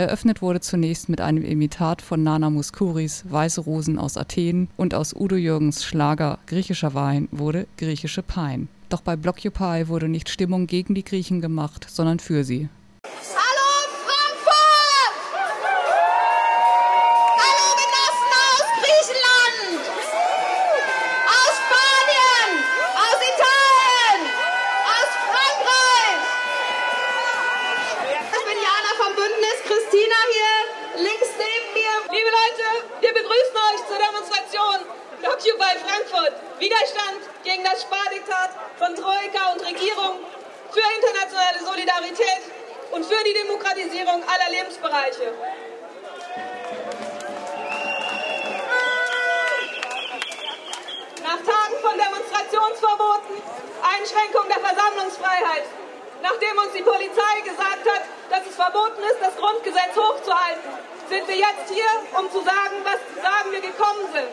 Eröffnet wurde zunächst mit einem Imitat von Nana Muscuris Weiße Rosen aus Athen und aus Udo Jürgens Schlager Griechischer Wein wurde Griechische Pein. Doch bei Blockupy wurde nicht Stimmung gegen die Griechen gemacht, sondern für sie. Widerstand gegen das Spardiktat von Troika und Regierung für internationale Solidarität und für die Demokratisierung aller Lebensbereiche. Nach Tagen von Demonstrationsverboten, Einschränkung der Versammlungsfreiheit, nachdem uns die Polizei gesagt hat, dass es verboten ist, das Grundgesetz hochzuhalten, sind wir jetzt hier, um zu sagen, was sagen wir gekommen sind.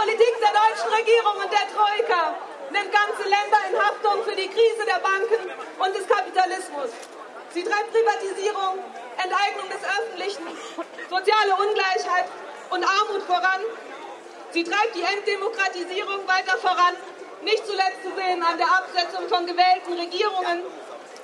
Politik der deutschen Regierung und der Troika nimmt ganze Länder in Haftung für die Krise der Banken und des Kapitalismus. Sie treibt Privatisierung, Enteignung des Öffentlichen, soziale Ungleichheit und Armut voran. Sie treibt die Entdemokratisierung weiter voran, nicht zuletzt zu sehen an der Absetzung von gewählten Regierungen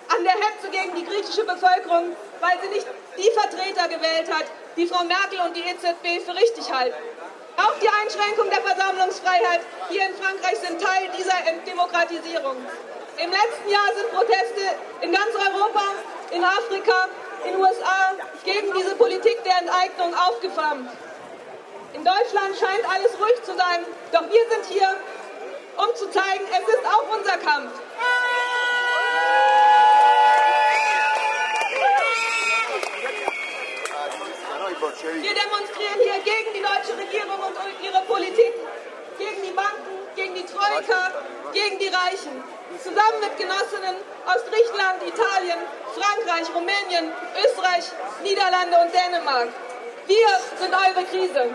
an der Hetze gegen die griechische Bevölkerung, weil sie nicht die Vertreter gewählt hat, die Frau Merkel und die EZB für richtig halten. Auch die Einschränkung der Versammlungsfreiheit hier in Frankreich sind Teil dieser Demokratisierung. Im letzten Jahr sind Proteste in ganz Europa, in Afrika, in den USA gegen diese Politik der Enteignung aufgeflammt. In Deutschland scheint alles ruhig zu sein, doch wir sind hier, um zu zeigen, es ist auch unser Kampf. Wir demonstrieren hier gegen die deutsche Regierung und ihre Politik, gegen die Banken, gegen die Troika, gegen die Reichen. Zusammen mit Genossinnen aus Griechenland, Italien, Frankreich, Rumänien, Österreich, Niederlande und Dänemark. Wir sind eure Krise.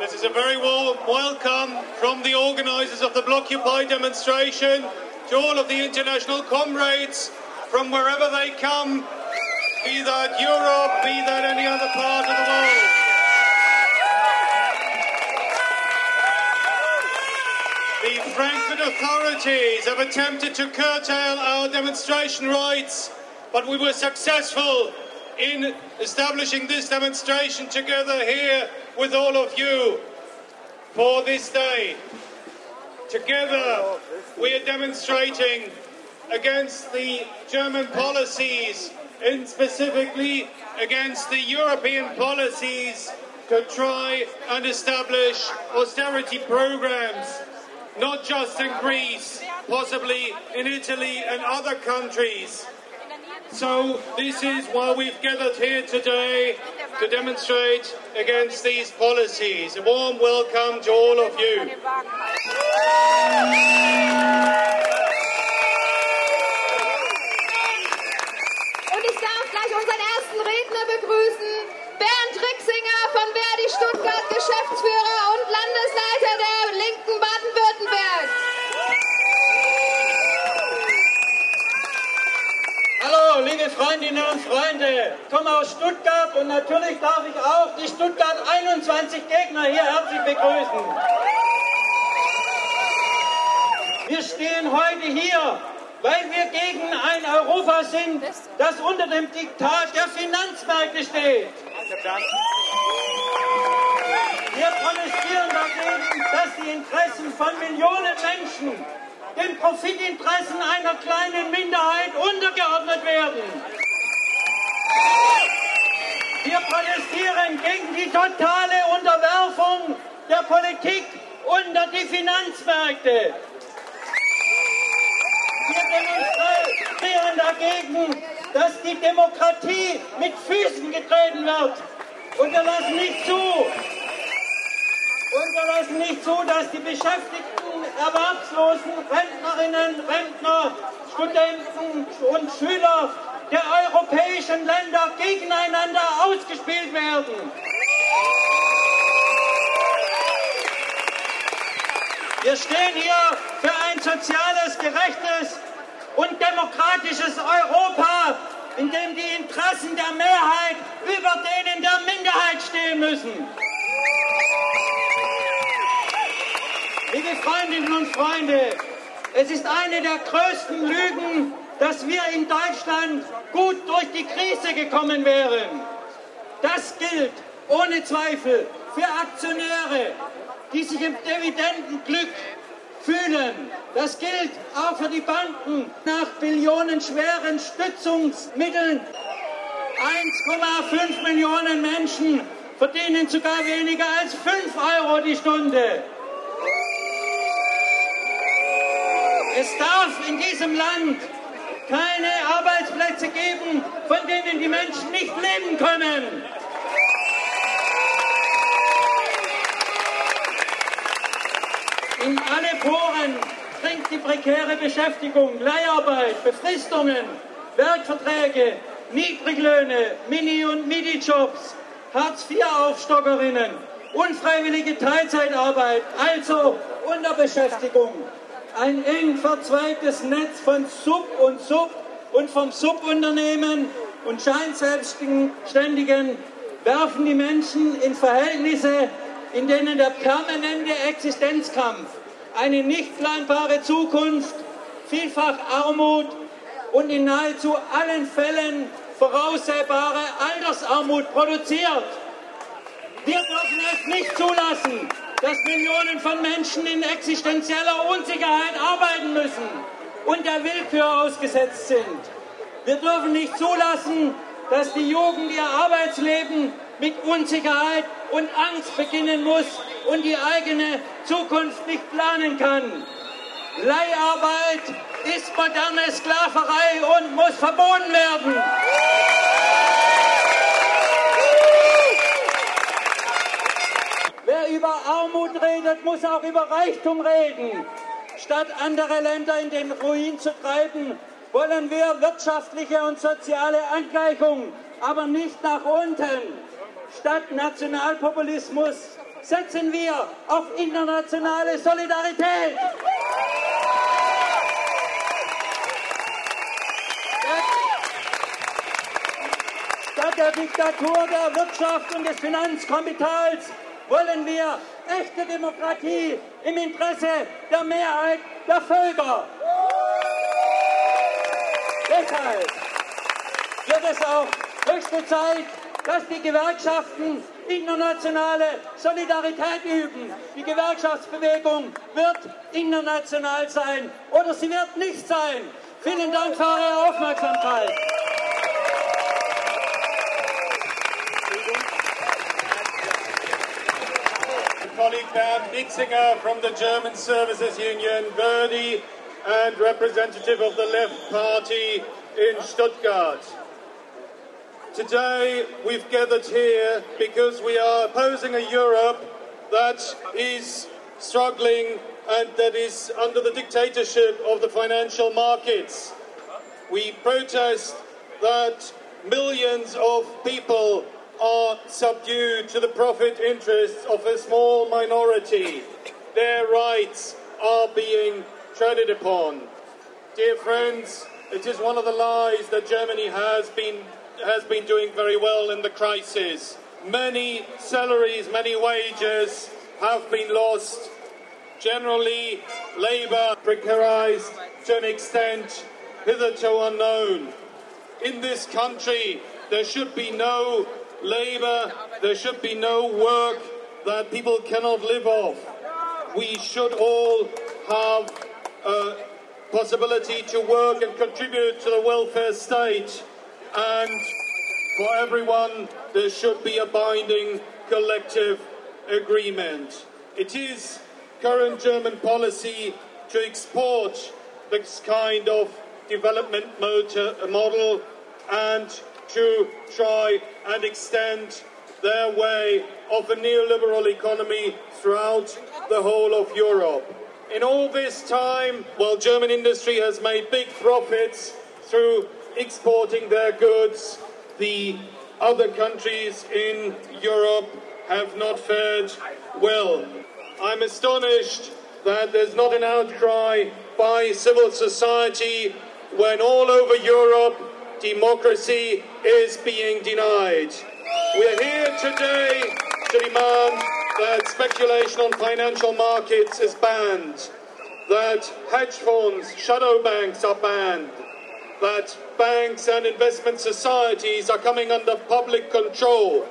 This is a very warm welcome from the organisers of the Blockupy demonstration to all of the international comrades from wherever they come, be that Europe, be that any other part of the world. The Frankfurt authorities have attempted to curtail our demonstration rights, but we were successful in establishing this demonstration together here with all of you for this day. Together, we are demonstrating against the German policies, and specifically against the European policies to try and establish austerity programs, not just in Greece, possibly in Italy and other countries. So, this is why we've gathered here today to demonstrate against these policies. A warm welcome to all of you. Freundinnen und Freunde, komme aus Stuttgart und natürlich darf ich auch die Stuttgart 21 Gegner hier herzlich begrüßen. Wir stehen heute hier, weil wir gegen ein Europa sind, das unter dem Diktat der Finanzmärkte steht. Wir protestieren dagegen, dass die Interessen von Millionen Menschen den Profitinteressen einer kleinen Minderheit untergeordnet werden. Wir protestieren gegen die totale Unterwerfung der Politik unter die Finanzmärkte. Wir demonstrieren dagegen, dass die Demokratie mit Füßen getreten wird. Und wir lassen nicht zu, und wir lassen nicht zu, dass die Beschäftigten, Erwerbslosen, Rentnerinnen, Rentner, Studenten und Schüler der europäischen Länder gegeneinander ausgespielt werden. Wir stehen hier für ein soziales, gerechtes und demokratisches Europa, in dem die Interessen der Mehrheit über denen der Minderheit stehen müssen. Liebe Freundinnen und Freunde, es ist eine der größten Lügen, dass wir in Deutschland gut durch die Krise gekommen wären. Das gilt ohne Zweifel für Aktionäre, die sich im Dividendenglück fühlen. Das gilt auch für die Banken nach billionenschweren Stützungsmitteln. 1,5 Millionen Menschen verdienen sogar weniger als 5 Euro die Stunde. Es darf in diesem Land keine Arbeitsplätze geben, von denen die Menschen nicht leben können. In alle Poren dringt die prekäre Beschäftigung, Leiharbeit, Befristungen, Werkverträge, Niedriglöhne, Mini- und Midi-Jobs, Hartz-IV-Aufstockerinnen, unfreiwillige Teilzeitarbeit, also Unterbeschäftigung. Ein eng verzweigtes Netz von Sub- und Sub- und vom Subunternehmen und Scheinselbstständigen werfen die Menschen in Verhältnisse, in denen der permanente Existenzkampf, eine nicht planbare Zukunft, vielfach Armut und in nahezu allen Fällen voraussehbare Altersarmut produziert. Wir dürfen es nicht zulassen, dass Millionen von Menschen in existenzieller Unsicherheit arbeiten müssen und der Willkür ausgesetzt sind. Wir dürfen nicht zulassen, dass die Jugend ihr Arbeitsleben mit Unsicherheit und Angst beginnen muss und die eigene Zukunft nicht planen kann. Leiharbeit ist moderne Sklaverei und muss verboten werden. Über Armut redet, muss auch über Reichtum reden. Statt andere Länder in den Ruin zu treiben, wollen wir wirtschaftliche und soziale Angleichung, aber nicht nach unten. Statt Nationalpopulismus setzen wir auf internationale Solidarität. Statt der Diktatur der Wirtschaft und des Finanzkapitals wollen wir echte Demokratie im Interesse der Mehrheit der Völker. Deshalb wird es auch höchste Zeit, dass die Gewerkschaften internationale Solidarität üben. Die Gewerkschaftsbewegung wird international sein oder sie wird nicht sein. Vielen Dank für eure Aufmerksamkeit. Colleague Bernd Nitzinger from the German Services Union, Verdi, and representative of the Left Party in Stuttgart. Today we've gathered here because we are opposing a Europe that is struggling and that is under the dictatorship of the financial markets. We protest that millions of people are subdued to the profit interests of a small minority. Their rights are being treaded upon. Dear friends, it is one of the lies that Germany has been, has been doing very well in the crisis. Many salaries, many wages have been lost. Generally, labour precarized to an extent hitherto unknown. In this country, there should be no labour, there should be no work that people cannot live off. We should all have a possibility to work and contribute to the welfare state. And for everyone, there should be a binding collective agreement. It is current German policy to export this kind of development motor, model and to try and extend their way of a neoliberal economy throughout the whole of Europe. In all this time, while German industry has made big profits through exporting their goods. The other countries in Europe have not fared well. I'm astonished that there's not an outcry by civil society when all over Europe democracy is being denied. We're here today to demand that speculation on financial markets is banned, that hedge funds, shadow banks are banned, that banks and investment societies are coming under public control.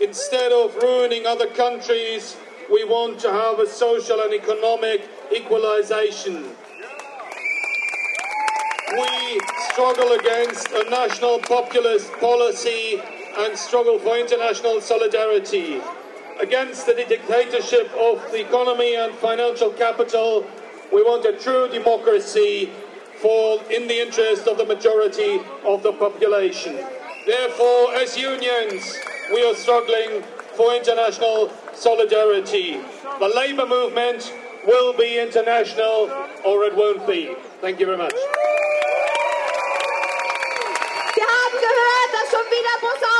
Instead of ruining other countries, we want to have a social and economic equalization. We struggle against a national populist policy and struggle for international solidarity. Against the dictatorship of the economy and financial capital, we want a true democracy for in the interest of the majority of the population. Therefore, as unions, we are struggling for international solidarity. The labour movement will be international or it won't be. Thank you very much. Wir haben